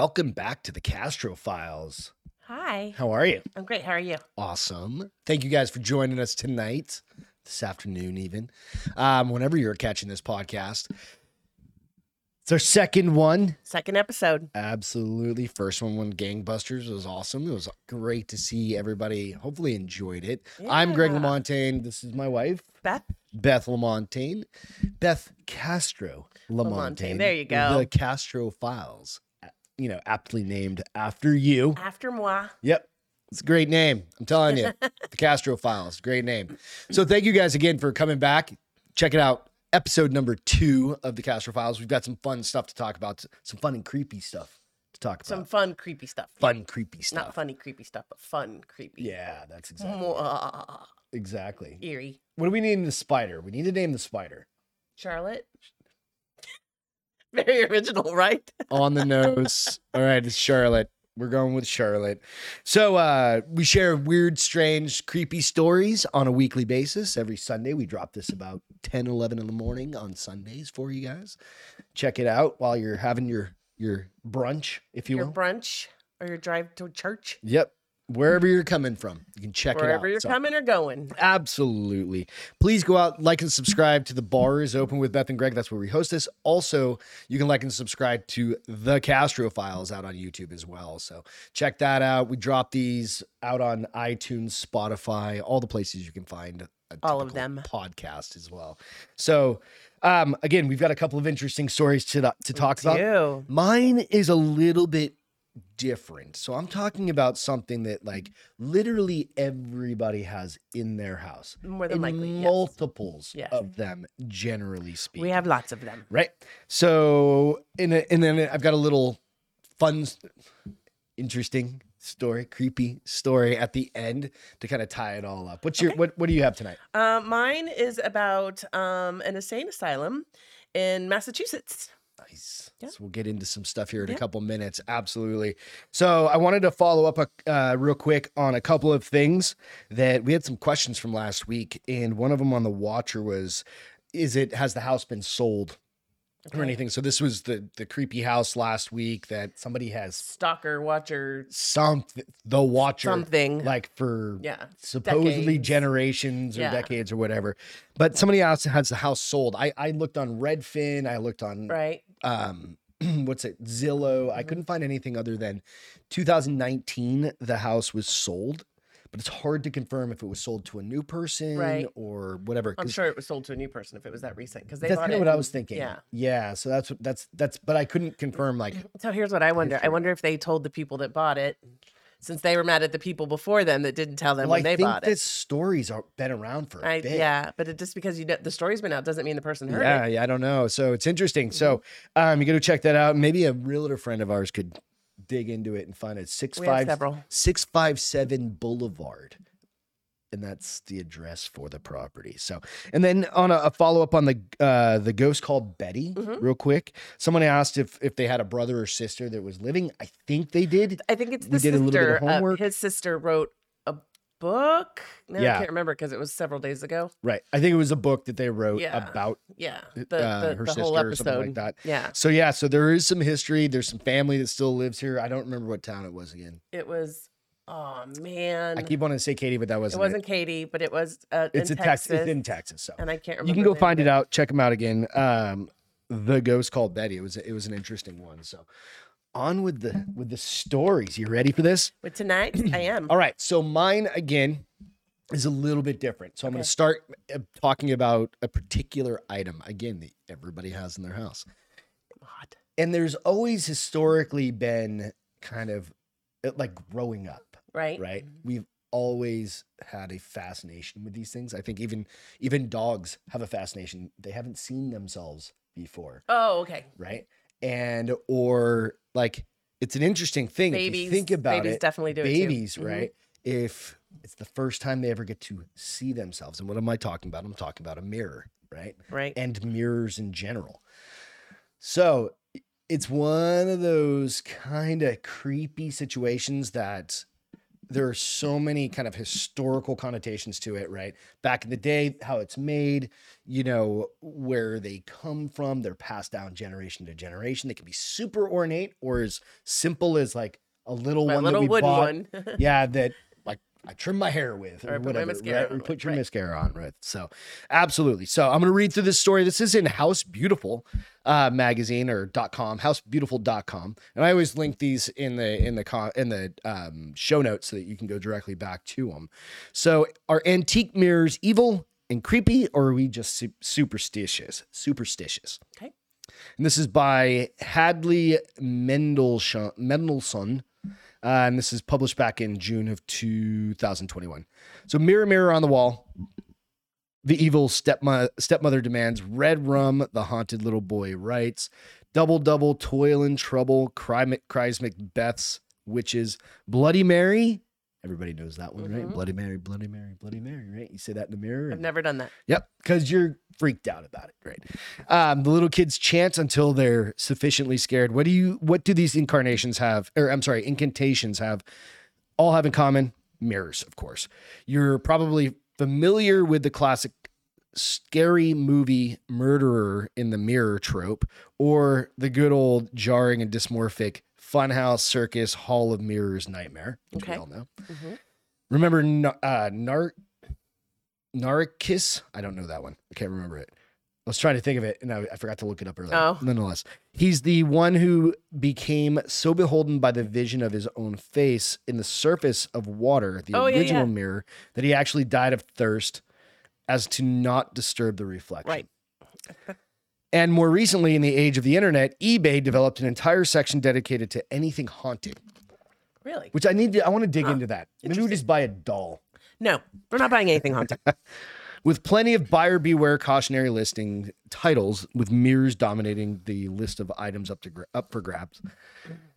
welcome back to the Castro Files. Hi. How are you? I'm great. How are you? Awesome. Thank you guys for joining us tonight, this afternoon, even. Um, whenever you're catching this podcast, it's our second one. Second episode. Absolutely. First one, when Gangbusters was awesome. It was great to see everybody hopefully enjoyed it. I'm Greg Yeah. LaMontagne. This is my wife, Beth. Beth LaMontagne. Beth Castro LaMontagne. LaMontagne. There you go. The Castro Files. You know, aptly named after you. After moi. Yep. It's a great name. I'm telling you. the Castro Files. Great name. So thank you guys again for coming back. Check it out. Episode number two of the Castro Files. We've got some fun stuff to talk about. Some fun and creepy stuff to talk about. Some fun, creepy stuff. fun, creepy stuff. Not funny, creepy stuff, but fun, creepy. Yeah, that's exactly Mwah. exactly. Eerie. What do we name the spider? We need to name the spider. Charlotte. Very original, right? On the nose. All right, it's Charlotte. We're going with Charlotte. So uh, we share weird, strange, creepy stories on a weekly basis. Every Sunday, we drop this about 10, 11 in the morning on Sundays for you guys. Check it out while you're having your your brunch, if you want. Your will. brunch or your drive to church. Yep. Wherever you're coming from, you can check it out. Wherever you're So- coming or going. Absolutely. Please go out, like and subscribe to the Bar is Open with Beth and Greg. That's where we host this. Also, you can like and subscribe to the Castro Files out on YouTube as well. So check that out. We drop these out on iTunes, Spotify, all the places you can find a All of them. podcast as well. So um, again, we've got a couple of interesting stories to to talk about. Mine is a little bit different. So I'm talking about something that like literally everybody has in their house. More than likely. yes. multiples Yes. of them generally speaking. We have lots of them. right. So in a, and then I've got a little fun interesting story, creepy story at the end to kind of tie it all up. What's your Okay. what what do you have tonight? Uh, mine is about um, an insane asylum in Massachusetts. Nice. Yeah. So we'll get into some stuff here in Yeah. a couple minutes. Absolutely. So I wanted to follow up a, uh, real quick on a couple of things that we had some questions from last week, and one of them on the Watcher was, "Is it has the house been sold or anything?" So this was the the creepy house last week that somebody has Stalker, watcher, something the Watcher something. like for yeah. supposedly Decades. generations or Yeah. decades or whatever. But somebody else has the house sold. I I looked on Redfin. I looked on Right. Um what's it zillow i Mhm. couldn't find anything other than 2019 the house was sold but it's hard to confirm if it was sold to a new person Right. or whatever I'm 'cause sure it was sold to a new person if it was that recent because they that's bought kind of what i in- was thinking Yeah. yeah so that's what that's that's but i couldn't confirm like So here's what I wonder. I wonder if they told the people that bought it, since they were mad at the people before them that didn't tell them well, when i they bought this it. stories are been around for a I, bit yeah, but it, just because you know, the story's been out doesn't mean the person heard yeah, it. Mm-hmm. yeah, I don't know. So it's interesting. So um, you got to check that out. Maybe a realtor friend of ours could dig into it and find it. Six We five several. 657 Boulevard. And that's the address for the property. So, and then on a, a follow up on the uh, the ghost called Betty, Mhm. real quick. Someone asked if if they had a brother or sister that was living. I think they did. I think it's We the did a little bit of sister. uh, his sister wrote a book. Now Yeah. I can't remember because it was several days ago. Right. I think it was a book that they wrote Yeah. about Yeah, uh, the, the, her the sister whole or episode. something like that. Yeah, So yeah, so there is some history. There's some family that still lives here. I don't remember what town it was again. it was. Oh man, I keep wanting to say Katie, but that wasn't. It. wasn't Katie, but it was uh, It's in a Tex- Texas, It's in Texas. So. and I can't remember. you can go find it out. Check them out again. Um the ghost called betty. It was it was an interesting one so. On with the with the stories. You ready for this? But tonight? I am. all right so mine again is a little bit different. So i'm going to start uh, talking about a particular item again that everybody has in their house. God. and there's always historically been kind of uh, like growing up Right. right we've always had a fascination with these things i think even even dogs have a fascination they haven't seen themselves before Oh, okay. right and or like it's an interesting thing if Babies. you think about babies it definitely do it too. babies Mhm. right if it's the first time they ever get to see themselves and what am i talking about i'm talking about a mirror right Right. and mirrors in general. So it's one of those kind of creepy situations that there are so many kind of historical connotations to it, right? Back in the day, how it's made, you know, where they come from, they're passed down generation to generation. They can be super ornate or as simple as like a little My one little that we wooden bought. one. yeah, that I trim my hair with Or put whatever. mascara right? Or put your right. mascara on, right? So absolutely. So I'm gonna read through this story. This is in House Beautiful uh, magazine or .com, housebeautiful.com. And I always link these in the in the con- in the um, show notes so that you can go directly back to them. So are antique mirrors evil and creepy, or are we just su- superstitious? Superstitious. Okay. And this is by Hadley Mendelsohn. Mendelsohn. Uh, and this is published back in June of 2021. So, Mirror, Mirror on the Wall. The evil stepmo- stepmother demands red rum. The haunted little boy writes double, double, toil and trouble. Cry, cries Macbeth's witches. Bloody Mary. Everybody knows that one, right? Mhm. Bloody Mary, Bloody Mary, Bloody Mary, right? You say that in the mirror. I've never done that. Yep, because you're freaked out about it, right? Um, the little kids chant until they're sufficiently scared. What do you? What do these incarnations have? Or I'm sorry, incantations have? All have in common mirrors, of course. You're probably familiar with the classic scary movie murderer in the mirror trope, or the good old jarring and dysmorphic funhouse circus hall of mirrors nightmare, which we Okay. all know. Mhm. Remember uh, Nar- Narikis? I don't know that one. I can't remember it. I was trying to think of it and I, I forgot to look it up earlier. Oh. Nonetheless, he's the one who became so beholden by the vision of his own face in the surface of water, the Oh, yeah, original yeah. mirror, that he actually died of thirst as to not disturb the reflection. Right. And more recently, in the age of the internet, eBay developed an entire section dedicated to anything haunted, Really? which I need to, I want to dig Huh. into that. Maybe we just buy a doll. No, we're not buying anything haunted. with plenty of buyer beware cautionary listing titles with mirrors dominating the list of items up to gra- up for grabs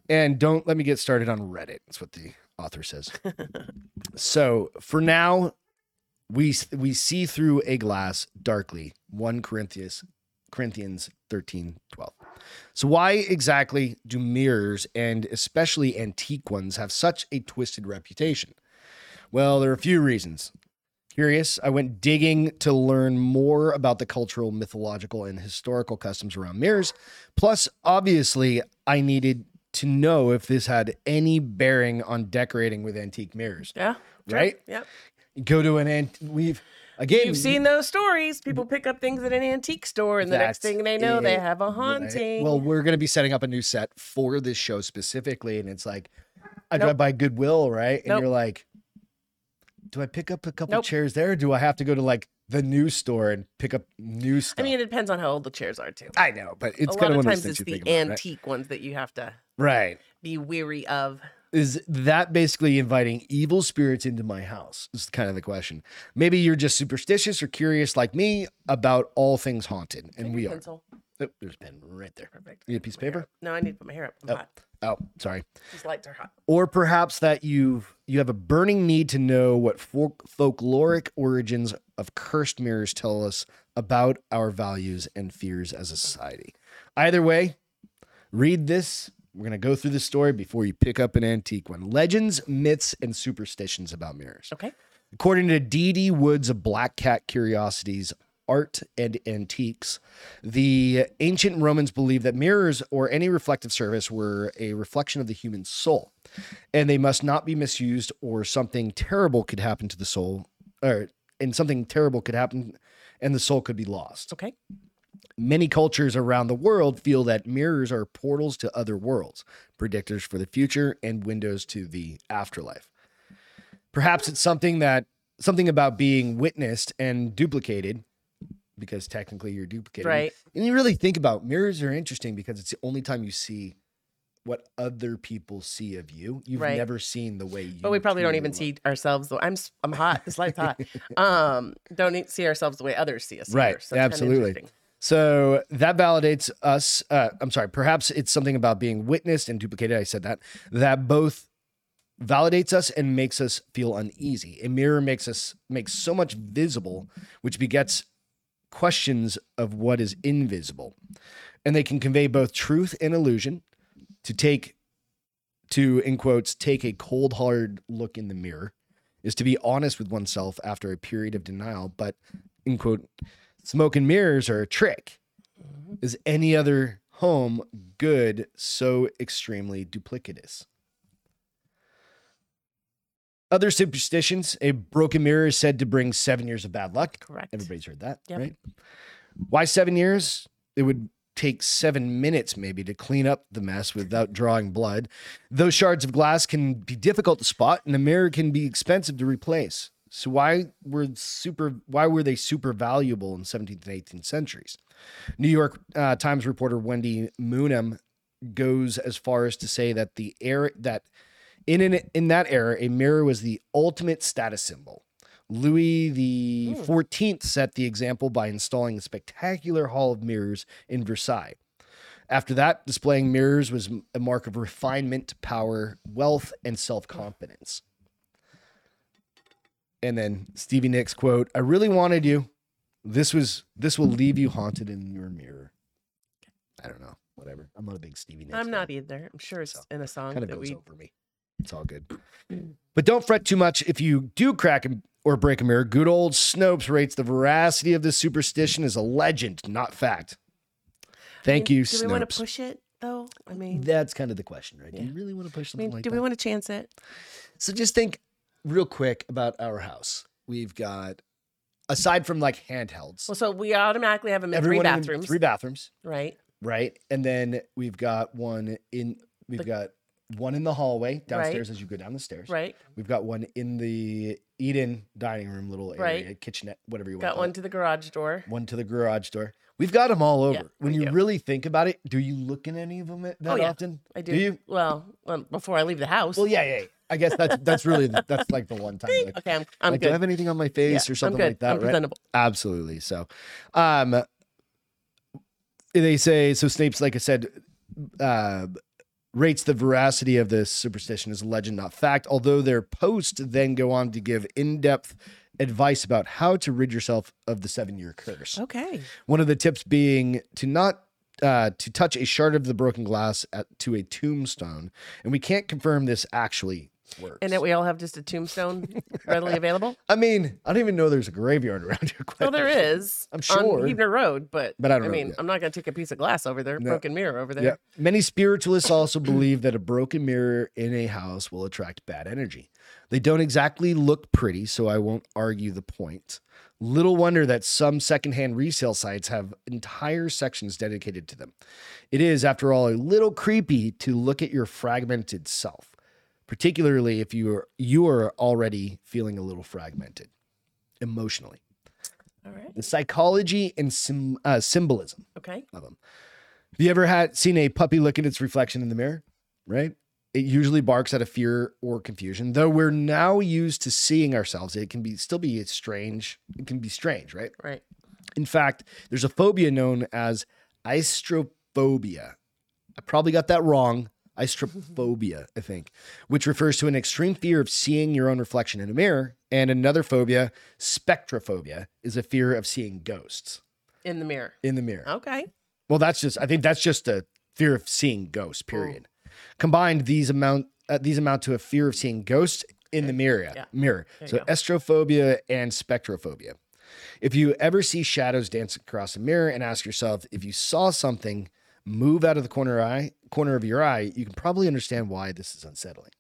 and don't let me get started on reddit that's what the author says so for now we we see through a glass darkly 1 corinthians corinthians 13 12 so why exactly do mirrors and especially antique ones have such a twisted reputation well there are a few reasons Curious, I went digging to learn more about the cultural, mythological, and historical customs around mirrors. Plus, obviously, I needed to know if this had any bearing on decorating with antique mirrors. Yeah. Right? Yep. Go to an ant. We've again. You've seen those stories. People mm-hmm. pick up things at an antique store, and the next thing they know, they have a right? haunting. Well, we're going to be setting up a new set for this show specifically, and it's like I Nope. drive by Goodwill, right? And Nope. you're like, do I pick up a couple Nope. chairs there? Do I have to go to like the new store and pick up new stuff? I mean, it depends on how old the chairs are too. I know, but it's a kind lot of of one of those times it's the about, right? antique ones that you have to Right. be weary of. Is that basically inviting evil spirits into my house? Is kind of the question. Maybe you're just superstitious or curious like me about all things haunted, and Take we are. pencil. Oh, there's a pen right there. Perfect. Need a piece of Put my hair paper? No, I need to put my hair up. I'm Oh. hot. Oh, sorry. These lights are hot. Or perhaps that you you have a burning need to know what folk, folkloric origins of cursed mirrors tell us about our values and fears as a society. Either way, read this. We're going to go through the story before you pick up an antique one. Legends, myths, and superstitions about mirrors. Okay. According to D.D. Woods of Black Cat Curiosities, Art and Antiques, the ancient Romans believed that mirrors or any reflective surface were a reflection of the human soul, and they must not be misused, or something terrible could happen to the soul, or and something terrible could happen, and the soul could be lost. Okay. Many cultures around the world feel that mirrors are portals to other worlds, predictors for the future, and windows to the afterlife. Perhaps it's something that something about being witnessed and duplicated, because technically you're duplicating. Right. And you really think about mirrors are interesting because it's the only time you see what other people see of you. You've Right. never seen the way you. But we probably don't even look. see ourselves. The, I'm I'm hot. This light's hot. Um, don't see ourselves the way others see us. Right. either, so it's kinda Absolutely. So that validates us. Uh, I'm sorry. Perhaps it's something about being witnessed and duplicated. I said that. That both validates us and makes us feel uneasy. A mirror makes us makes so much visible, which begets questions of what is invisible, and they can convey both truth and illusion. To take to, in quotes, take a cold, hard look in the mirror, is to be honest with oneself after a period of denial. But, in quote, smoke and mirrors are a trick. Mm-hmm. Is any other home good so extremely duplicitous? Other superstitions a broken mirror is said to bring seven years of bad luck. Correct. Everybody's heard that, Yep. right? Why seven years? It would take seven minutes maybe to clean up the mess without drawing blood. Those shards of glass can be difficult to spot, and a mirror can be expensive to replace. So why were super? Why were they super valuable in 17th and 18th centuries? New York uh, Times reporter Wendy Moonan goes as far as to say that the era that in an, in that era, a mirror was the ultimate status symbol. Louis the Hmm. Fourteenth set the example by installing a spectacular hall of mirrors in Versailles. After that, displaying mirrors was a mark of refinement, power, wealth, and self confidence. And then Stevie Nicks quote: "I really wanted you. This was this will leave you haunted in your mirror." I don't know. Whatever. I'm not a big Stevie Nicks. I'm fan not either. I'm sure it's So, in a song kind of that goes we. over me. It's all good. Mm. But don't fret too much if you do crack or break a mirror. Good old Snopes rates the veracity of this superstition as a legend, not fact. Thank I mean, you, Do we want to push it though? I mean, That's kind of the question, right? Do you really want to push I something mean, like do that? we want to chance it? so just think real quick about our house. We've got, aside from like handhelds, Well, so we automatically have them in three everyone in bathrooms, three bathrooms, right? right? And then we've got one in, we've The- got one in the hallway downstairs as you go down the stairs. Right. We've got one in the Eden dining room, little area, Right. kitchenette, whatever you want. Got one to the garage door. one to the garage door. We've got them all over. When we you do. really think about it, do you look in any of them that Oh, yeah. often? I do. Do you? Well, well, before I leave the house. Well, yeah, yeah. yeah. I guess that's that's really that's like the one time. Like, okay, I'm, I'm like, do I have anything on my Yeah, face or something good. like that? Right? Absolutely. So, um, they say so. Snopes, like I said, uh, rates the veracity of this superstition as legend, not fact. Although their post then go on to give in-depth advice about how to rid yourself of the seven-year curse. Okay. One of the tips being to not uh, to touch a shard of the broken glass at, to a tombstone, and we can't confirm this actually works. And that we all have just a tombstone readily available. I mean, I don't even know there's a graveyard around here. Quite Well, there is. I'm sure. on Heaver Road, but But I don't I mean. I'm not going to take a piece of glass over there, No. broken mirror over there. Yeah. Many spiritualists also believe that a broken mirror in a house will attract bad energy. They don't exactly look pretty, so I won't argue the point. Little wonder that some secondhand resale sites have entire sections dedicated to them. It is, after all, a little creepy to look at your fragmented self, particularly if you are you are already feeling a little fragmented emotionally. All right. The psychology and sim, uh, symbolism Okay. of them. Have you ever had seen a puppy look at its reflection in the mirror? Right? It usually barks out of fear or confusion. Though we're now used to seeing ourselves, it can be still be strange. It can be strange, right? Right. In fact, there's a phobia known as istrophobia. I probably got that wrong. Istrophobia, I think, which refers to an extreme fear of seeing your own reflection in a mirror. And another phobia, spectrophobia, is a fear of seeing ghosts In the mirror. in the mirror. Okay. Well, that's just I think that's just a fear of seeing ghosts. Period. Combined, these amount uh, these amount to a fear of seeing ghosts in the mirror. Yeah. Mirror. There So estrophobia and spectrophobia. If you ever see shadows dance across a mirror and ask yourself if you saw something move out of the corner eye corner of your eye, you can probably understand why this is unsettling.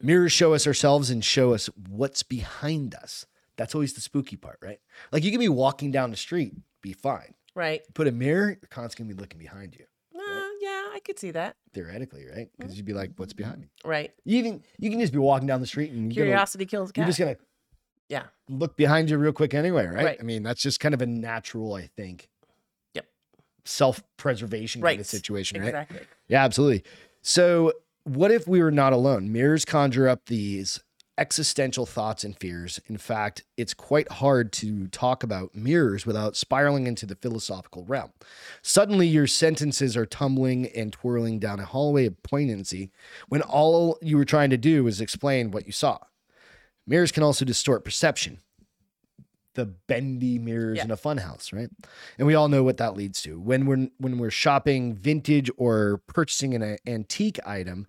Mirrors show us ourselves and show us what's behind us. That's always the spooky part, right? Like you can be walking down the street, be fine Right. put a mirror, you're constantly looking behind you, Uh, yeah, I could see that. theoretically, right? Because you'd be like, "What's behind me?" Right. You even you can just be walking down the street and you're, gonna, Curiosity kills cat. you're just gonna yeah. look behind you real quick anyway, right? Right. I mean, that's just kind of a natural, I think. Yep. Self-preservation kind Right. of situation, right? Exactly. Yeah, absolutely. So, what if we were not alone? Mirrors conjure up these existential thoughts and fears. In fact, it's quite hard to talk about mirrors without spiraling into the philosophical realm. Suddenly, your sentences are tumbling and twirling down a hallway of poignancy when all you were trying to do was explain what you saw. Mirrors can also distort perception. The bendy mirrors Yeah. in a funhouse, right? And we all know what that leads to. When we're when we're shopping vintage or purchasing an uh, antique item,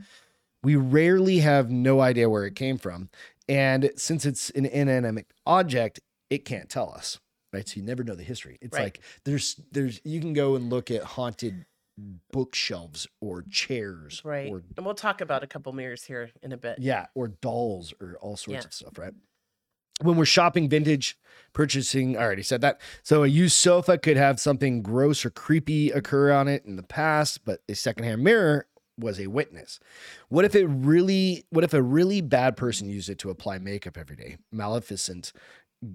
we rarely have no idea where it came from. And since it's an inanimate object, it can't tell us, right? So you never know the history. It's Right. like there's there's you can go and look at haunted bookshelves or chairs Right. or And we'll talk about a couple mirrors here in a bit. yeah, or dolls or all sorts Yeah. of stuff, right? When we're shopping vintage, purchasing, I already said that. So a used sofa could have something gross or creepy occur on it in the past, but a secondhand mirror was a witness. What if it really what if a really bad person used it to apply makeup every day? Maleficent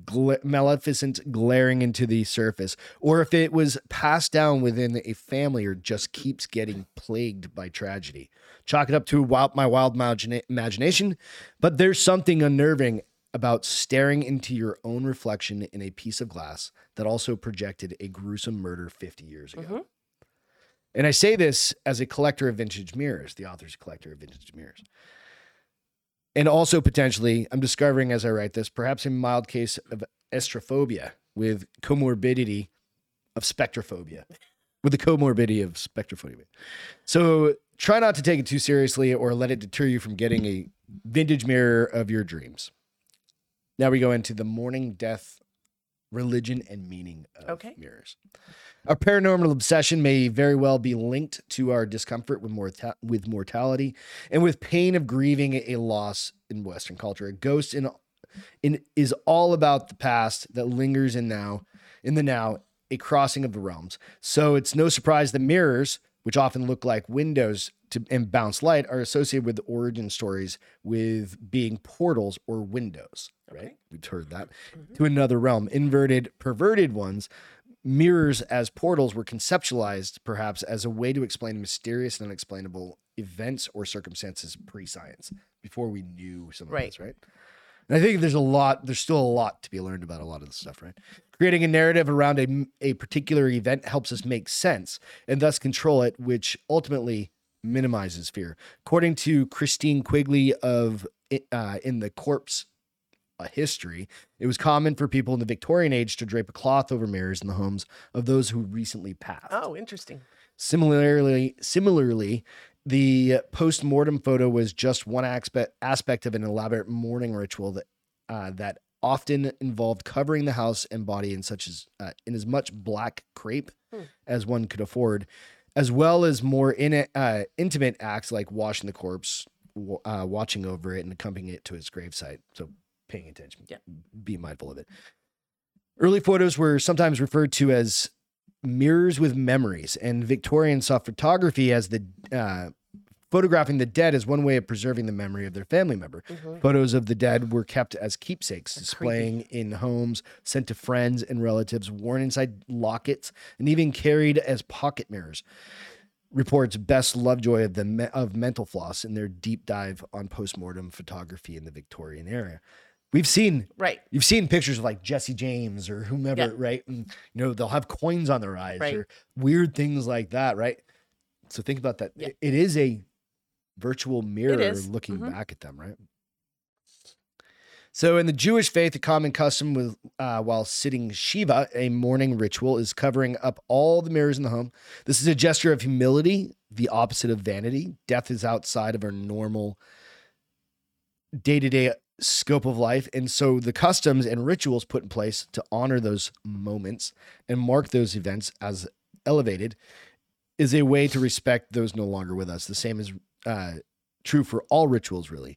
gla- maleficent glaring into the surface or if it was passed down within a family or just keeps getting plagued by tragedy chalk it up to wild, my wild imagina- imagination but there's something unnerving about staring into your own reflection in a piece of glass that also projected a gruesome murder 50 years ago Mhm. and i say this as a collector of vintage mirrors the author's collector of vintage mirrors and also potentially, I'm discovering as I write this, perhaps a mild case of estrophobia with comorbidity of spectrophobia, with the comorbidity of spectrophobia. So try not to take it too seriously or let it deter you from getting a vintage mirror of your dreams. Now we go into the morning death, religion, and meaning of Okay. mirrors. Our paranormal obsession may very well be linked to our discomfort with, morta- with mortality and with pain of grieving a loss in Western culture. A ghost in, in is all about the past that lingers in now, in the now, a crossing of the realms. So it's no surprise that mirrors, which often look like windows to and bounce light, are associated with origin stories with being portals or windows. Right? Okay. We've heard that Mhm. to another realm. Inverted, perverted ones mirrors as portals were conceptualized perhaps as a way to explain mysterious and unexplainable events or circumstances pre-science before we knew some of Right. this right and i think there's a lot there's still a lot to be learned about a lot of this stuff right creating a narrative around a, a particular event helps us make sense and thus control it which ultimately minimizes fear according to christine quigley of uh, in the corpse a history, it was common for people in the Victorian age to drape a cloth over mirrors in the homes of those who recently passed. Oh, interesting. Similarly, similarly, the post-mortem photo was just one aspect aspect of an elaborate mourning ritual that uh, that often involved covering the house and body in such as uh, in as much black crepe Hmm. as one could afford, as well as more in, uh, intimate acts like washing the corpse, uh, watching over it, and accompanying it to its gravesite. So paying attention, Yeah. be mindful of it. Early photos were sometimes referred to as mirrors with memories, and Victorians saw photography as the uh, photographing the dead is one way of preserving the memory of their family member. Mhm. Photos of the dead were kept as keepsakes, That's displaying in homes, sent to friends and relatives, worn inside lockets, and even carried as pocket mirrors. Reports Bess Lovejoy of the me- of Mental Floss in their deep dive on postmortem photography in the Victorian era. We've seen Right. You've seen pictures of like Jesse James or whomever, Yeah. right? And you know, they'll have coins on their eyes Right. or weird things like that, right? So think about that. Yeah. It is a virtual mirror looking Mhm. back at them, right? So in the Jewish faith, a common custom with uh, while sitting Shiva, a morning ritual, is covering up all the mirrors in the home. This is a gesture of humility, the opposite of vanity. Death is outside of our normal day to day scope of life. And so the customs and rituals put in place to honor those moments and mark those events as elevated is a way to respect those no longer with us. The same is uh, true for all rituals, really.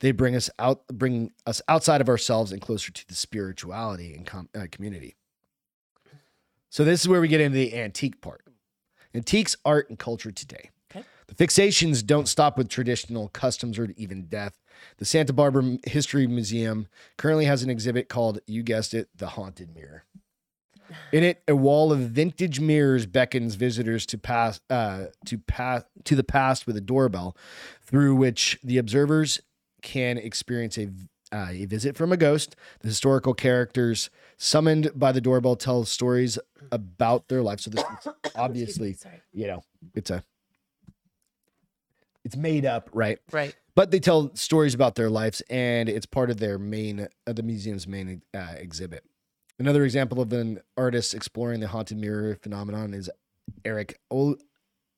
They bring us out, bring us outside of ourselves and closer to the spirituality and com- uh, community. So this is where we get into the antique part. Antiques, art, and culture today. Okay. The fixations don't stop with traditional customs or even death. The Santa Barbara History Museum currently has an exhibit called, you guessed it, The Haunted Mirror. In it, a wall of vintage mirrors beckons visitors to pass uh, to pass to the past with a doorbell, through which the observers can experience a uh, a visit from a ghost. The historical characters summoned by the doorbell tell stories about their life. So this is obviously, you know, it's a it's made up, right? Right. but they tell stories about their lives and it's part of their main uh, the museum's main uh, exhibit Another example of an artist exploring the haunted mirror phenomenon is Eric o-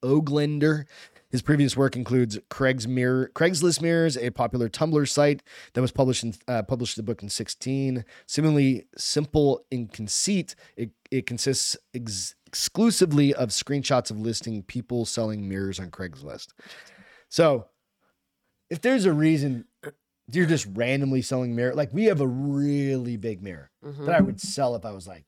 Oglander. His previous work includes Craig's Mirror, Craigslist Mirrors, a popular Tumblr site that was published in uh, published the book in 16. Similarly simple in conceit, it, it consists ex- exclusively of screenshots of listing people selling mirrors on Craigslist. So, if there's a reason you're just randomly selling mirror, like we have a really big mirror Mhm. that I would sell if I was like,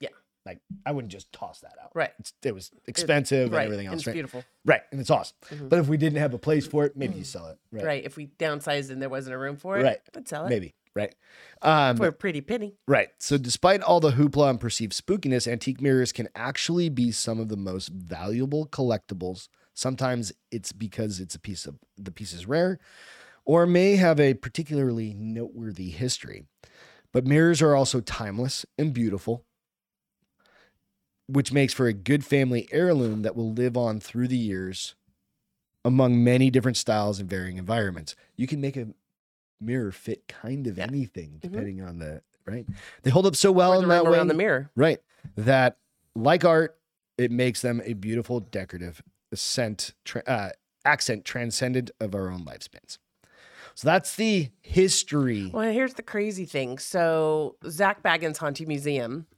Yeah. like I wouldn't just toss that out. Right. It's, it was expensive right. and everything and else, it's right? beautiful. Right, and it's awesome. Mhm. But if we didn't have a place for it, maybe you sell it. Right, Right. If we downsized and there wasn't a room for it, Right. I'd sell it maybe. Right, um, for a pretty penny. right. So, despite all the hoopla and perceived spookiness, antique mirrors can actually be some of the most valuable collectibles. Sometimes it's because it's a piece of the piece is rare, or may have a particularly noteworthy history. But mirrors are also timeless and beautiful, which makes for a good family heirloom that will live on through the years among many different styles and varying environments. You can make a mirror fit kind of Yeah. anything Mhm. depending on the right. They hold up so well in the that way, around the mirror. right? That like art, it makes them a beautiful decorative accent, tra- uh, accent transcendent of our own lifespans. So that's the history. Well, here's the crazy thing. So Zak Bagans Haunted Museum,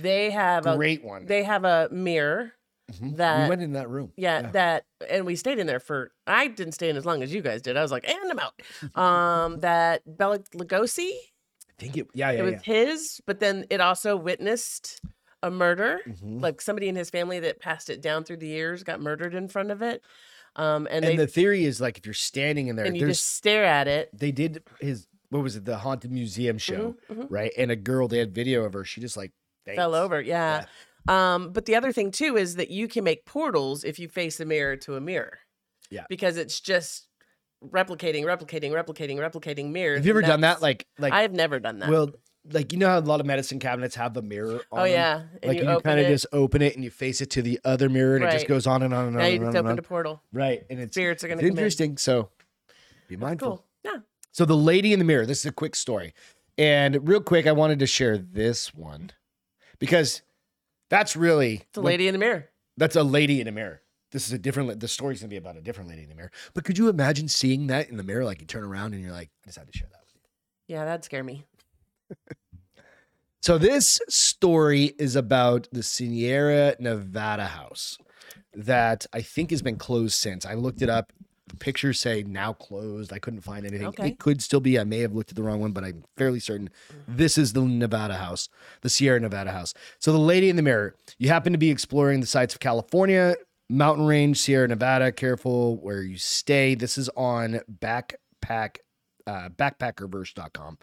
they have a Great one. they have a mirror Mhm. that- we went in that room. Yeah, that and we stayed in there for I didn't stay in as long as you guys did. I was like, and I'm out. Um that Bela Lugosi, I think it. Yeah, yeah, it was yeah. his, but then it also witnessed a murder. Mhm. Like somebody in his family that passed it down through the years got murdered in front of it. Um and, And they the theory is like if you're standing in there, and you just stare at it. they did his what was it the haunted museum show Mhm, mhm. right and a girl they had video of her she just like Fell over, yeah. Um, but the other thing too is that you can make portals if you face a mirror to a mirror. Yeah. Because it's just replicating, replicating, replicating, replicating mirrors. have you ever done that like like I've never done that. well like you know how a lot of medicine cabinets have a mirror oh, on oh them? yeah, and like you, you, kind of just open it and you face it to the other mirror and it just goes on and on and on now you and just opened a portal. right and it's, Spirits are gonna it's come in. interesting so be mindful Cool. Yeah. so the lady in the mirror this is a quick story and real quick i wanted to share this one because that's really the lady in the mirror. That's a lady in a mirror. This is a different. The story's gonna be about a different lady in the mirror. But could you imagine seeing that in the mirror? Like you turn around and you're like, I just had to share that with you. Yeah, that'd scare me. So this story is about the Sierra Nevada house that I think has been closed since. I looked it up. The pictures say now closed. I couldn't find anything. Okay. It could still be. I may have looked at the wrong one, but I'm fairly certain this is the Nevada house, the Sierra Nevada house. So the lady in the mirror, you happen to be exploring the sites of California, mountain range, Sierra Nevada. Careful where you stay. This is on backpack, uh, backpackerverse.com.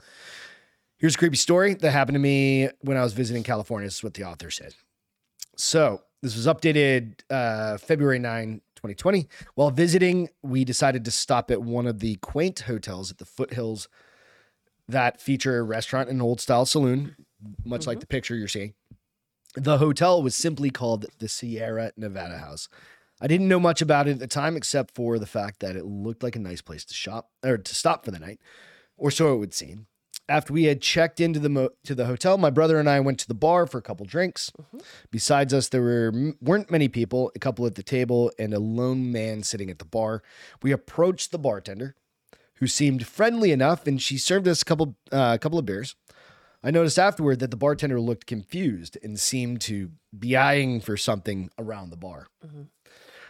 Here's a creepy story that happened to me when I was visiting California. This is what the author said. So this was updated uh, February 9, 2020. While visiting, we decided to stop at one of the quaint hotels at the foothills that feature a restaurant and old style saloon, much like the picture you're seeing. The hotel was simply called the Sierra Nevada House. I didn't know much about it at the time, except for the fact that it looked like a nice place to shop or to stop for the night, or so it would seem. After we had checked into the mo- to the hotel, my brother and I went to the bar for a couple drinks. Besides us, there were weren't many people, a couple at the table and a lone man sitting at the bar. We approached the bartender, who seemed friendly enough, and she served us a couple uh, a couple of beers. I noticed afterward that the bartender looked confused and seemed to be eyeing for something around the bar.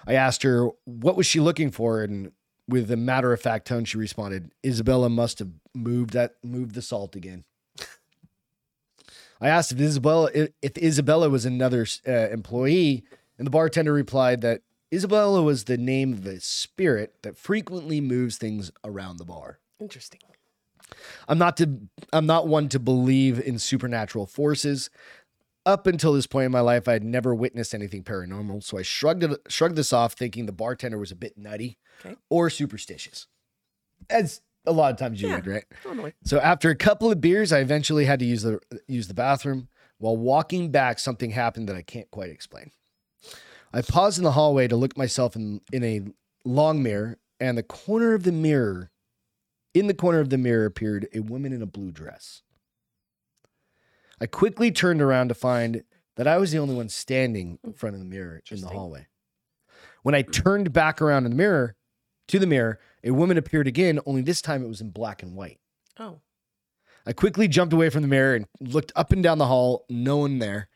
I asked her what was she looking for, and with a matter of fact tone, she responded, "Isabella must have moved that moved the salt again." I asked if Isabella if Isabella was another uh, employee, and the bartender replied that Isabella was the name of a spirit that frequently moves things around the bar. Interesting. I'm not to I'm not one to believe in supernatural forces. Up until this point in my life, I had never witnessed anything paranormal, so I shrugged it, shrugged this off, thinking the bartender was a bit nutty Okay. or superstitious, as a lot of times you Yeah. would, right? So after a couple of beers, I eventually had to use the use the bathroom. While walking back, something happened that I can't quite explain. I paused in the hallway to look myself in in a long mirror, and the corner of the mirror, in the corner of the mirror, appeared a woman in a blue dress. I quickly turned around to find that I was the only one standing in mm. front of the mirror in the hallway. When I turned back around in the mirror, to the mirror, a woman appeared again, only this time it was in black and white. Oh, I quickly jumped away from the mirror and looked up and down the hall, no one there.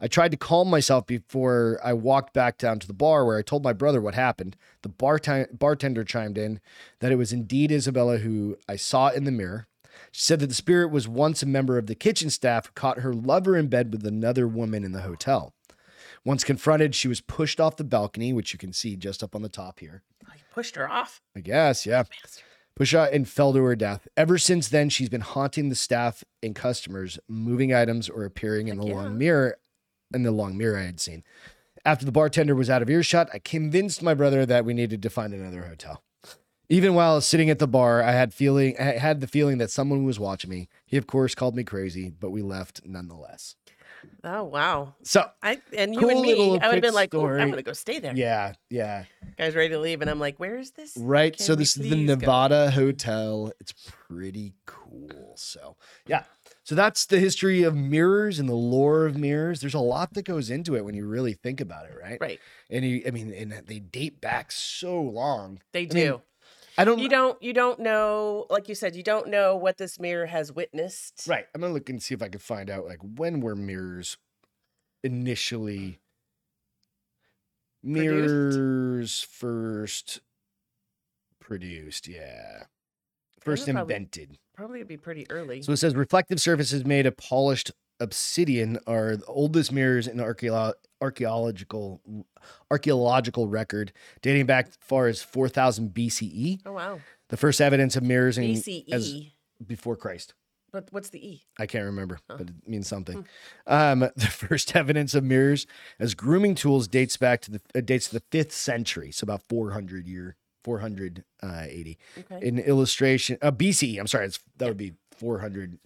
I tried to calm myself before I walked back down to the bar where I told my brother what happened. The barti- bartender chimed in that it was indeed Isabella who I saw in the mirror. She said that the spirit was once a member of the kitchen staff who caught her lover in bed with another woman in the hotel. Once confronted, she was pushed off the balcony, which you can see just up on the top here. Oh, I pushed her off. I guess, yeah. Bastard. Push out and fell to her death. Ever since then, she's been haunting the staff and customers, moving items or appearing in the Heck long mirror, in the long mirror I had seen. After the bartender was out of earshot, I convinced my brother that we needed to find another hotel. Even while sitting at the bar, I had feeling I had the feeling that someone was watching me. He, of course, called me crazy, but we left nonetheless. Oh wow. So, I and you Cool and me, I would have been like, "Ooh, story. I'm gonna go stay there. yeah, yeah, Guys ready to leave, and I'm like, where is this? right. Can so this is the please go? Nevada Hotel. It's pretty cool. So yeah. So that's the history of mirrors and the lore of mirrors. There's a lot that goes into it when you really think about it, right? Right. And you, I mean, and they date back so long. They I mean, do. I don't. you don't. You don't know. Like you said, you don't know what this mirror has witnessed. Right. I'm gonna look and see if I can find out like when were mirrors initially Produced? mirrors first produced. Yeah. First would probably- invented. Probably would be pretty early. So it says reflective surfaces made of polished obsidian are the oldest mirrors in archeolo- archaeological archaeological record dating back as far as 4000 BCE. oh wow. The first evidence of mirrors in BCE. as- before Christ. but what's the E? I can't remember, but it means something. Hmm. Um, the first evidence of mirrors as grooming tools dates back to the uh, dates to the fifth century, so about 400 year 480. Okay. In illustration, uh, BCE. I'm sorry, it's, that would be 400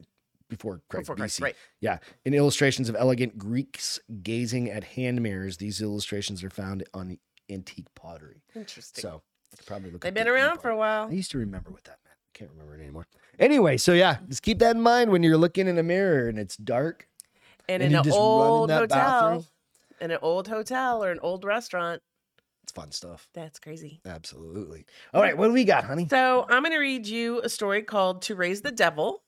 before Christ. Before Christ, BC. right? Yeah. In illustrations of elegant Greeks gazing at hand mirrors, these illustrations are found on antique pottery. Interesting. So probably look. They've been around for a while. I used to remember what that meant. Can't remember it anymore. Anyway, so yeah, just keep that in mind when you're looking in a mirror and it's dark. And, and in an old hotel, bathroom. in an old hotel or an old restaurant, It's fun stuff. that's crazy. Absolutely. All right, what do we got, honey? So I'm going to read you a story called "To Raise the Devil."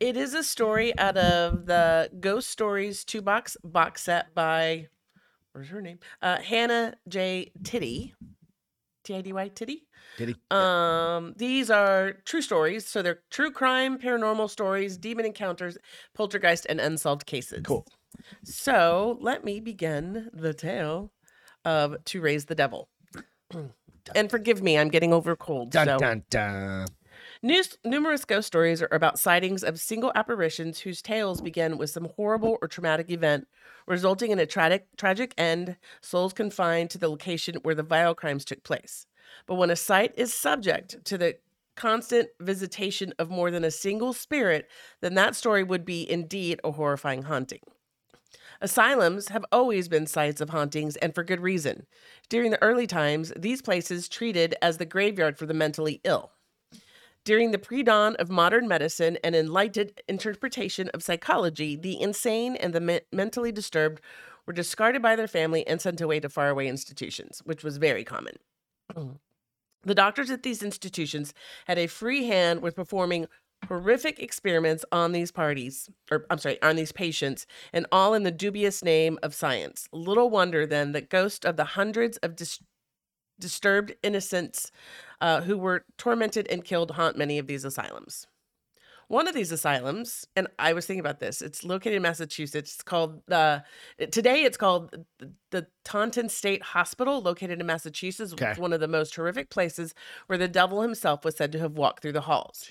It is a story out of the Ghost Stories two box box set by where's her name? Uh, Hannah J. Titty. T I D Y Titty. Titty. Um, these are true stories. So they're true crime, paranormal stories, demon encounters, poltergeist, and unsolved cases. Cool. So let me begin the tale of To Raise the Devil. and forgive me, I'm getting over cold. Dun, so. dun, dun. News, numerous ghost stories are about sightings of single apparitions whose tales begin with some horrible or traumatic event, resulting in a tragic, tragic end, souls confined to the location where the vile crimes took place. But when a site is subject to the constant visitation of more than a single spirit, then that story would be indeed a horrifying haunting. Asylums have always been sites of hauntings, and for good reason. During the early times, these places treated as the graveyard for the mentally ill. During the pre dawn of modern medicine and enlightened interpretation of psychology, the insane and the me- mentally disturbed were discarded by their family and sent away to faraway institutions, which was very common. the doctors at these institutions had a free hand with performing horrific experiments on these parties, or I'm sorry, on these patients, and all in the dubious name of science. Little wonder then that ghosts of the hundreds of dis- disturbed innocents uh, who were tormented and killed haunt many of these asylums. One of these asylums, and I was thinking about this. It's located in Massachusetts. It's called uh, today. It's called the, the Taunton State Hospital, located in Massachusetts. Okay. It's one of the most horrific places where the devil himself was said to have walked through the halls.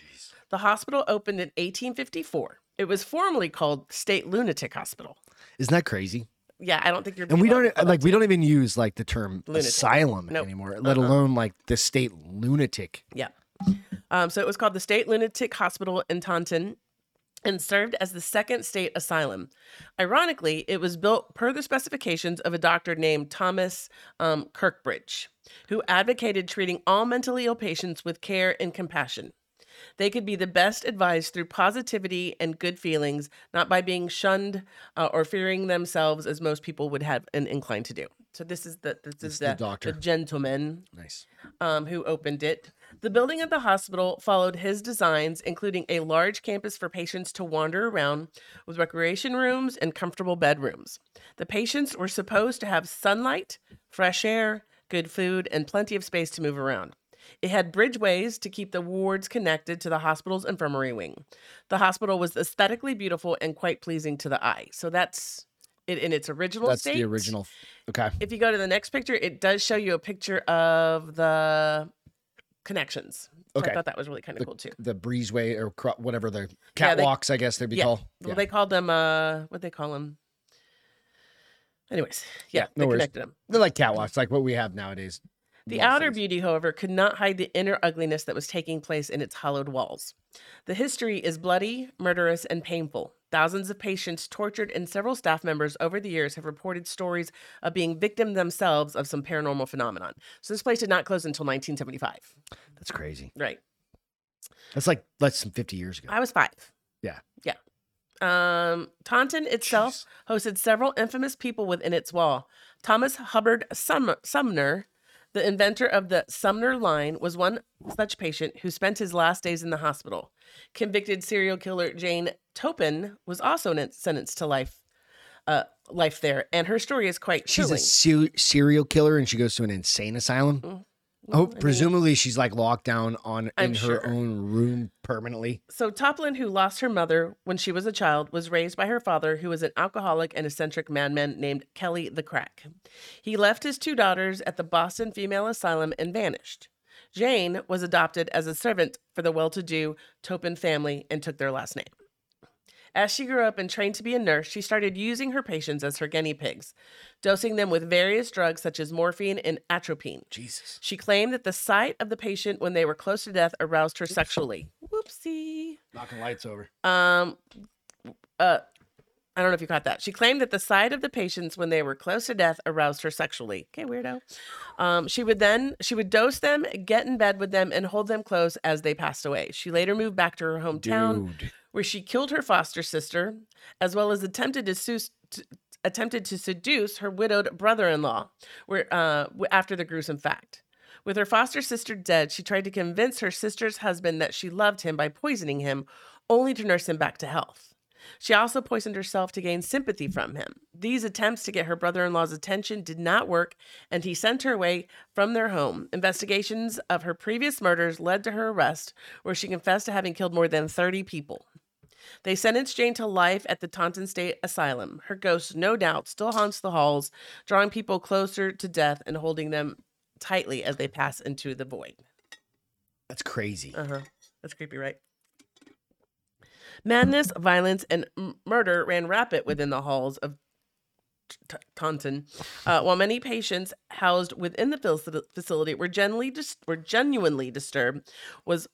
The hospital opened in 1854. It was formerly called State Lunatic Hospital. Isn't that crazy? Yeah, I don't think you're. And we don't like we don't even use like the term Lunatic. asylum Nope. anymore, let Uh-uh. alone like the state lunatic. Yeah. Um, so it was called the State Lunatic Hospital in Taunton and served as the second state asylum. Ironically, it was built per the specifications of a doctor named Thomas um, Kirkbride, who advocated treating all mentally ill patients with care and compassion. They could be the best advised through positivity and good feelings, not by being shunned uh, or fearing themselves as most people would have an incline to do. So this is the this is the the, doctor. the gentleman Nice. um, who opened it. The building of the hospital followed his designs, including a large campus for patients to wander around with recreation rooms and comfortable bedrooms. The patients were supposed to have sunlight, fresh air, good food, and plenty of space to move around. It had bridgeways to keep the wards connected to the hospital's infirmary wing. The hospital was aesthetically beautiful and quite pleasing to the eye. So that's it in its original That's state the original. Okay. if you go to the next picture, it does show you a picture of the connections. So Okay. I thought that was really kind of cool too. The breezeway or cro- whatever the Yeah, they- catwalks, I guess they'd be yeah. called. Well, they called them uh what they call them. Anyways, yeah, Yeah, they worries. connected them. They're like catwalks, like what we have nowadays. The Most outer beauty, however, could not hide the inner ugliness that was taking place in its hollowed walls. The history is bloody, murderous, and painful. Thousands of patients tortured and several staff members over the years have reported stories of being victim themselves of some paranormal phenomenon. So this place did not close until 1975. That's crazy. Right. That's like less than 50 years ago. I was five. Yeah. Yeah. Um, Taunton itself hosted several infamous people within its wall. Thomas Hubbard Sum- Sumner, the inventor of the Sumner line, was one such patient who spent his last days in the hospital. Convicted serial killer Jane Toppan was also sentenced to life. Uh, life there, and her story is quite She's chilling. a ser- serial killer and she goes to an insane asylum. Mm, Oh, I mean- presumably she's like locked down on I'm in her sure. own room permanently. So Toppan, who lost her mother when she was a child, was raised by her father, who was an alcoholic and eccentric madman named Kelly the Crack. He left his two daughters at the Boston Female Asylum and vanished. Jane was adopted as a servant for the well-to-do Toppan family and took their last name. As she grew up and trained to be a nurse, she started using her patients as her guinea pigs, dosing them with various drugs such as morphine and atropine. Jesus. She claimed that the sight of the patient when they were close to death aroused her sexually. Whoopsie. Knocking lights over. Um, uh, I don't know if you caught that. She claimed that the sight of the patients when they were close to death aroused her sexually. Okay, weirdo. Um, she would then she would dose them, get in bed with them, and hold them close as they passed away. She later moved back to her hometown, Dude. Where she killed her foster sister, as well as attempted to, su- to attempted to seduce her widowed brother-in-law, where uh, after the gruesome fact. With her foster sister dead, she tried to convince her sister's husband that she loved him by poisoning him, only to nurse him back to health. She also poisoned herself to gain sympathy from him. These attempts to get her brother in law's attention did not work, and he sent her away from their home. Investigations of her previous murders led to her arrest, where she confessed to having killed more than 30 people. They sentenced Jane to life at the Taunton State Asylum. Her ghost, no doubt, still haunts the halls, drawing people closer to death and holding them tightly as they pass into the void. That's crazy. Uh huh. That's creepy, right? Madness, violence, and m- murder ran rapid within the halls of T- Taunton, uh, while many patients housed within the facility were genuinely dis- were genuinely disturbed. Was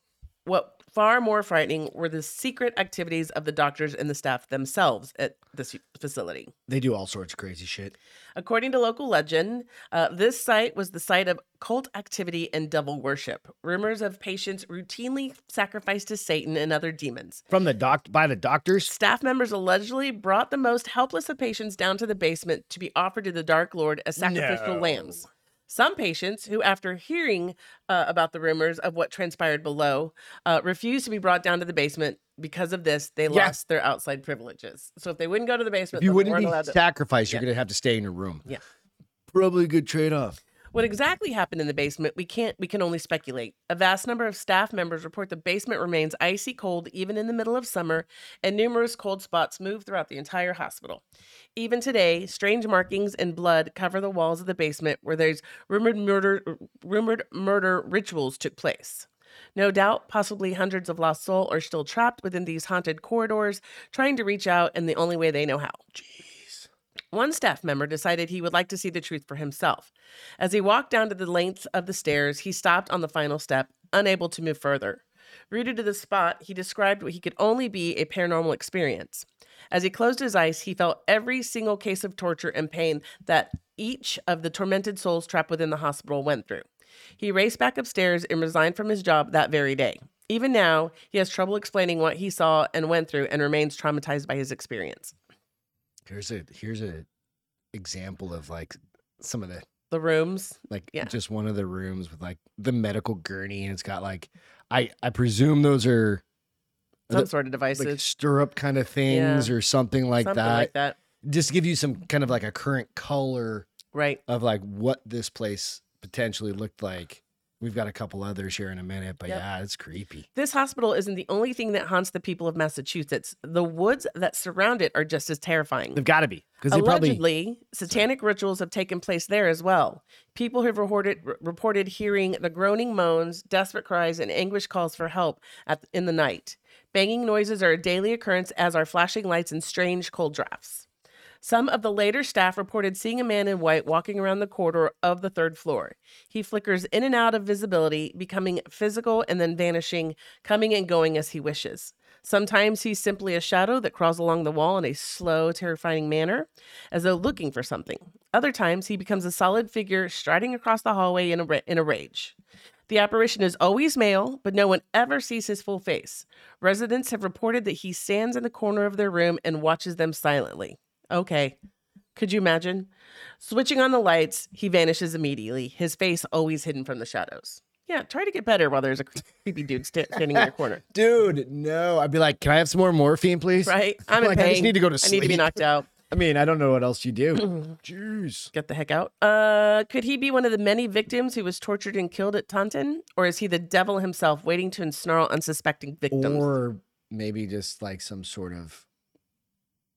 what far more frightening were the secret activities of the doctors and the staff themselves at this facility. They do all sorts of crazy shit. According to local legend, uh, this site was the site of cult activity and devil worship. Rumors of patients routinely sacrificed to Satan and other demons. From the doc by the doctors. Staff members allegedly brought the most helpless of patients down to the basement to be offered to the Dark Lord as sacrificial No. lambs. Some patients, who after hearing uh, about the rumors of what transpired below, uh, refused to be brought down to the basement. Because of this, they Yeah. lost their outside privileges. So if they wouldn't go to the basement, If you they wouldn't be allowed to. sacrificed, you're Yeah. gonna have to stay in your room. Yeah. Probably a good trade off. What exactly happened in the basement, we can't we can only speculate. A vast number of staff members report the basement remains icy cold even in the middle of summer, and numerous cold spots move throughout the entire hospital. Even today, strange markings and blood cover the walls of the basement where there's rumored murder rumored murder rituals took place. No doubt, possibly hundreds of lost souls are still trapped within these haunted corridors, trying to reach out in the only way they know how. Jeez. One staff member decided he would like to see the truth for himself. As he walked down to the length of the stairs, he stopped on the final step, unable to move further. Rooted to the spot, he described what he could only be a paranormal experience. As he closed his eyes, he felt every single case of torture and pain that each of the tormented souls trapped within the hospital went through. He raced back upstairs and resigned from his job that very day. Even now, he has trouble explaining what he saw and went through and remains traumatized by his experience. Here's a here's a example of like some of the The rooms, like Yeah. just one of the rooms with like the medical gurney and it's got like I I presume those are some The- sort of devices, like stirrup kind of things or something like something that. like that. Just give you some kind of like a current color Right. of like what this place potentially looked like. We've got a couple others here in a minute, but Yep. yeah, it's creepy. This hospital isn't the only thing that haunts the people of Massachusetts. The woods that surround it are just as terrifying. They've got to be because they probably Allegedly, satanic rituals have taken place there as well. People have reported reported hearing the groaning moans, desperate cries, and anguish calls for help at, in the night. Banging noises are a daily occurrence, as are flashing lights and strange cold drafts. Some of the later staff reported seeing a man in white walking around the corridor of the third floor. He flickers in and out of visibility, becoming physical and then vanishing, coming and going as he wishes. Sometimes he's simply a shadow that crawls along the wall in a slow, terrifying manner, as though looking for something. Other times he becomes a solid figure striding across the hallway in a, ra- in a rage. The apparition is always male, but no one ever sees his full face. Residents have reported that he stands in the corner of their room and watches them silently. Okay. Could you imagine? Switching on the lights, he vanishes immediately, his face always hidden from the shadows. Yeah, try to get better while there's a creepy dude sta- standing in your corner. dude. No, I'd be like, can I have some more morphine, please? Right? I'm in like, pain. I just need to go to sleep. I need to be knocked out. I mean, I don't know what else you do. Jeez. Get the heck out. Uh, could he be one of the many victims who was tortured and killed at Taunton? Or is he the devil himself waiting to ensnarl unsuspecting victims? Or maybe just like some sort of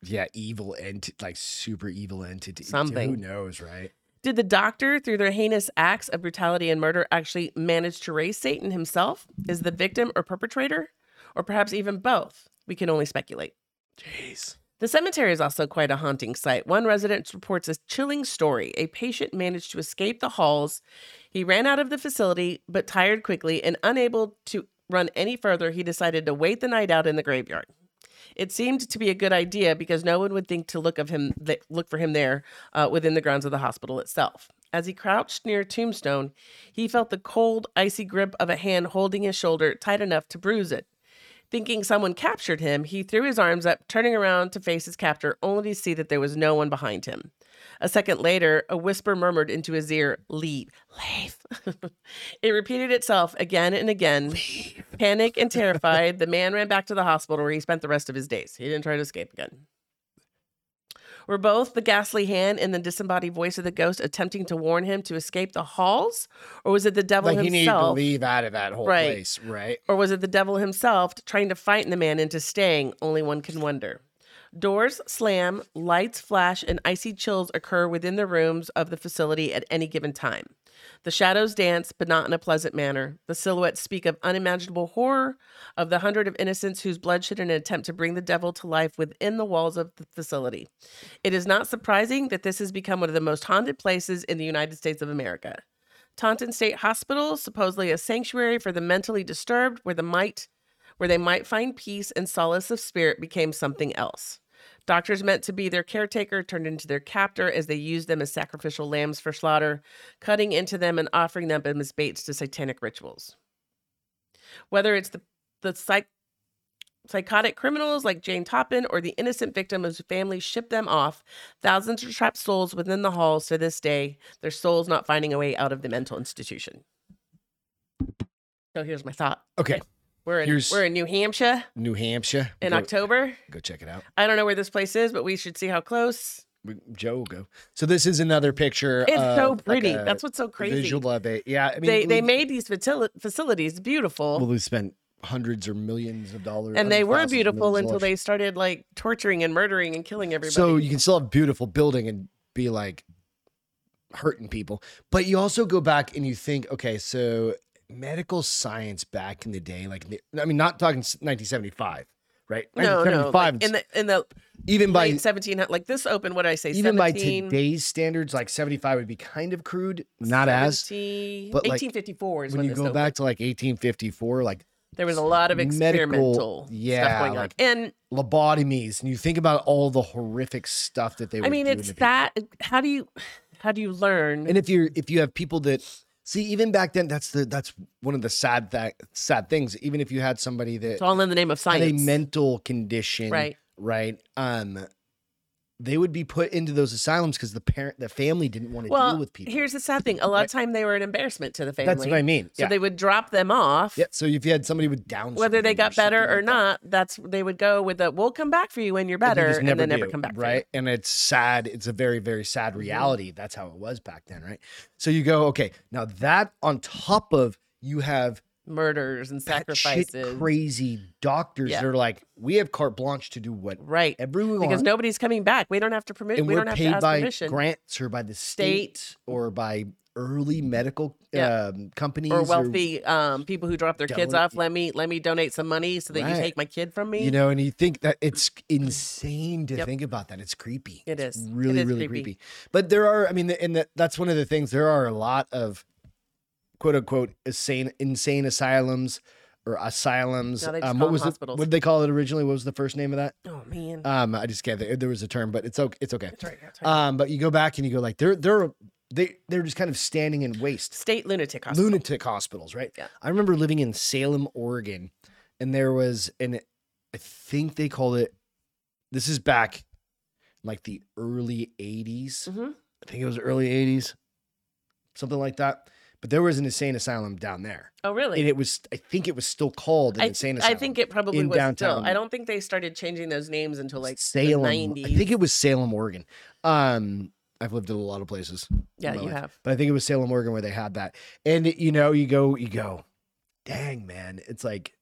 yeah, evil entity, like super evil entity. Something. Who knows, right? Did the doctor, through their heinous acts of brutality and murder, actually manage to raise Satan himself? Is the victim or perpetrator? Or perhaps even both? We can only speculate. Jeez. The cemetery is also quite a haunting sight. One resident reports a chilling story. A patient managed to escape the halls. He ran out of the facility, but tired quickly and unable to run any further, he decided to wait the night out in the graveyard. It seemed to be a good idea because no one would think to look of him look for him there uh, within the grounds of the hospital itself. As he crouched near a tombstone, he felt the cold, icy grip of a hand holding his shoulder tight enough to bruise it. Thinking someone captured him, he threw his arms up, turning around to face his captor, only to see that there was no one behind him. A second later, a whisper murmured into his ear, Leave, leave. it repeated itself again and again. Panic and terrified, the man ran back to the hospital where he spent the rest of his days. He didn't try to escape again. Were both the ghastly hand and the disembodied voice of the ghost attempting to warn him to escape the halls? Or was it the devil Like he needed to himself? leave out of that whole Right. place, right? Or was it the devil himself trying to frighten the man into staying? Only one can wonder. Doors slam, lights flash, and icy chills occur within the rooms of the facility at any given time. The shadows dance, but not in a pleasant manner. The silhouettes speak of unimaginable horror, of the hundred of innocents whose bloodshed in an attempt to bring the devil to life within the walls of the facility. It is not surprising that this has become one of the most haunted places in the United States of America. Taunton State Hospital, supposedly a sanctuary for the mentally disturbed, where the might where they might find peace and solace of spirit became something else. Doctors meant to be their caretaker turned into their captor as they used them as sacrificial lambs for slaughter, cutting into them and offering them as baits to satanic rituals. Whether it's the the psych, psychotic criminals like Jane Toppan or the innocent victim whose family shipped them off, thousands are trapped souls within the halls to this day, their souls not finding a way out of the mental institution. So here's my thought. Okay. We're in Here's- we're in New Hampshire New Hampshire. in go, October. Go check it out. I don't know where this place is, but we should see how close. We, Joe will go. So this is another picture. It's so of, like, pretty. a That's what's so crazy. Visual of it. Yeah. I mean, they they we- made these facili- facilities beautiful, Well, we spent hundreds or millions of dollars. and they hundreds of were thousands of beautiful millions of until dollars. they started like torturing and murdering and killing everybody. So you can still have a beautiful building and be like hurting people, but you also go back and you think, okay, so medical science back in the day, like I mean, not talking 1975, right? no, no, like in the in the even by late seventeen like this open, What did I say? even by 17, today's standards, like 75 would be kind of crude, not as. 70 but, like, 1854 is When when, you go opened. back to like 1854, like there was a lot of medical- experimental yeah, stuff going like, on, and lobotomies, and you think about all the horrific stuff that they were I mean, it's that. How do you how do you learn? And if you're if you have people that See, even back then, that's the that's one of the sad that sad things. Even if you had somebody that It's all in the name of science. a mental condition, Right. right, um, they would be put into those asylums because the parent, the family didn't want to well, deal with people. here's the sad thing. A lot of time they were an embarrassment to the family. That's what I mean. So yeah. they would drop them off. yeah. So if you had somebody with Down Whether they got better or like that, not, that's they would go with the "We'll come back for you when you're and they better," and, then never come back. right? And it's sad. It's a very, very sad mm-hmm. reality. That's how it was back then, right? So you go, okay, now that on top of you have Murders and sacrifices. crazy doctors Yeah. that are like, we have carte blanche to do what Right. we want. Because nobody's coming back. We don't have to permit. and We we're don't have to paid ask by permission. grants or by the state, State. or by early medical Yeah. um, companies or wealthy um, people who drop their kids off. Let me let me donate some money so that you take my kid from me. you know, and you think that it's insane to Yep. think about that. It's creepy. It It's is. Really, is really creepy. creepy. But there are, I mean, and that, that's one of the things. There are a lot of quote unquote insane, insane asylums or asylums. No, um, what was it? What did they call it originally? What was the first name of that? oh man. Um, I just can't. There was a term, but it's okay. It's okay. that's right. That's right. Um, but you go back and you go like they're they're they they're just kind of standing in waste. State lunatic hospital. Lunatic hospitals, right? Yeah. I remember living in Salem, Oregon, and there was an I think they called it. This is back, like the early '80s. Mhm. I think it was early '80s, something like that. But there was an insane asylum down there, Oh really? and it was I think it was still called an I, insane asylum. I think it probably in was downtown. still. I don't think they started changing those names until like Salem. I think it was Salem, Oregon. Um, I've lived in a lot of places. yeah, you life. have. but I think it was Salem, Oregon, where they had that. And you know, you go, you go, dang man, it's like,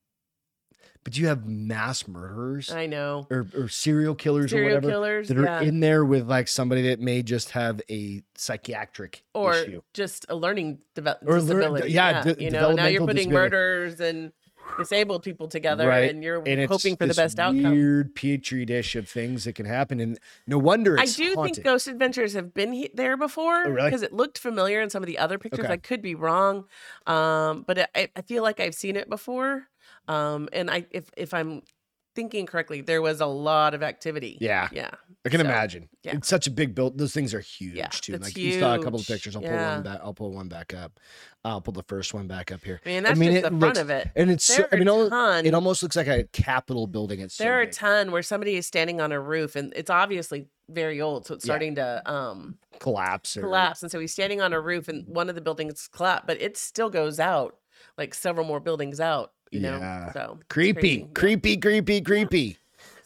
but you have mass murderers I know. or, or serial killers or whatever killers. that are yeah. in there with like somebody that may just have a psychiatric or issue. just a learning deve- Or learn- disability. yeah, de- you know, now you're putting disability. murders and disabled people together, Right, and you're And hoping for the best outcome. Weird petri dish of things that can happen, and no wonder I do haunted. think Ghost Adventures have been he- there before Oh, really? because it looked familiar in some of the other pictures. Okay. I could be wrong, um, but I, I feel like I've seen it before. Um, and I, if if I'm thinking correctly, there was a lot of activity. yeah, yeah, I can So, imagine. yeah. It's such a big build. Those things are huge too. it's Like you saw a couple of pictures. I'll pull one back. I'll pull one back up. I'll pull the first one back up here. I mean that's mean, just the front looks- of it. And it's so, I mean, are all, a ton. it almost looks like a Capitol building. It's so there are a ton where somebody is standing on a roof, and it's obviously very old, so it's Yeah. starting to um collapse. Or, collapse. And so he's standing on a roof, and one of the buildings collapsed, but it still goes out, like several more buildings out. You know, Yeah. so it's Creepy. Creepy, creepy, creepy.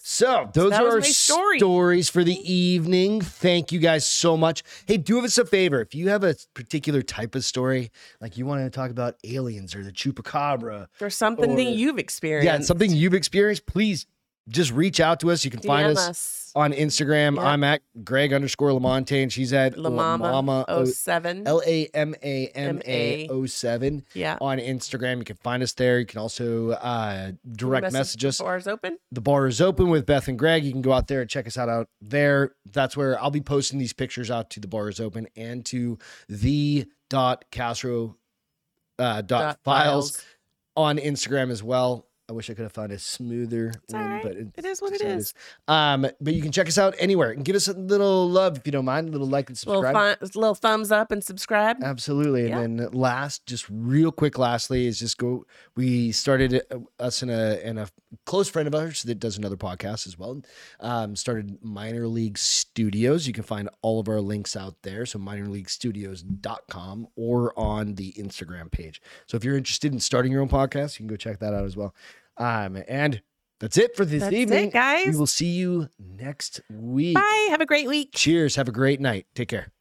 So those that are our story. stories for the evening. Thank you guys so much. Hey, do us a favor. If you have a particular type of story, like you want to talk about aliens or the chupacabra, or something Or- that you've experienced. yeah, something you've experienced, please just reach out to us. You can find us, us. on Instagram. Yep. I'm at Greg underscore Lamontagne, and she's at Lamama Lamama 07. L A M A M A O seven yeah. on Instagram. You can find us there. You can also uh, direct message us. Bars open. The bar is open with Beth and Greg. You can go out there and check us out out there. That's where I'll be posting these pictures out to the bar is open and to the dot Castro uh, dot, Dot files, on Instagram as well. I wish I could have found a smoother It's one, right. but It is what it how is. Um, but you can check us out anywhere and give us a little love if you don't mind, a little like and Little, subscribe. fun, little thumbs up and subscribe. Absolutely. Yeah. And then last, just real quick, lastly, is just go. We started uh, us and a and a close friend of ours that does another podcast as well. Um, started Minor League Studios. You can find all of our links out there. So minorleaguestudios.com or on the Instagram page. So if you're interested in starting your own podcast, you can go check that out as well. Um, and that's it for this That's evening. it, guys. We will see you next week. Bye. Have a great week. Cheers. Have a great night. Take care.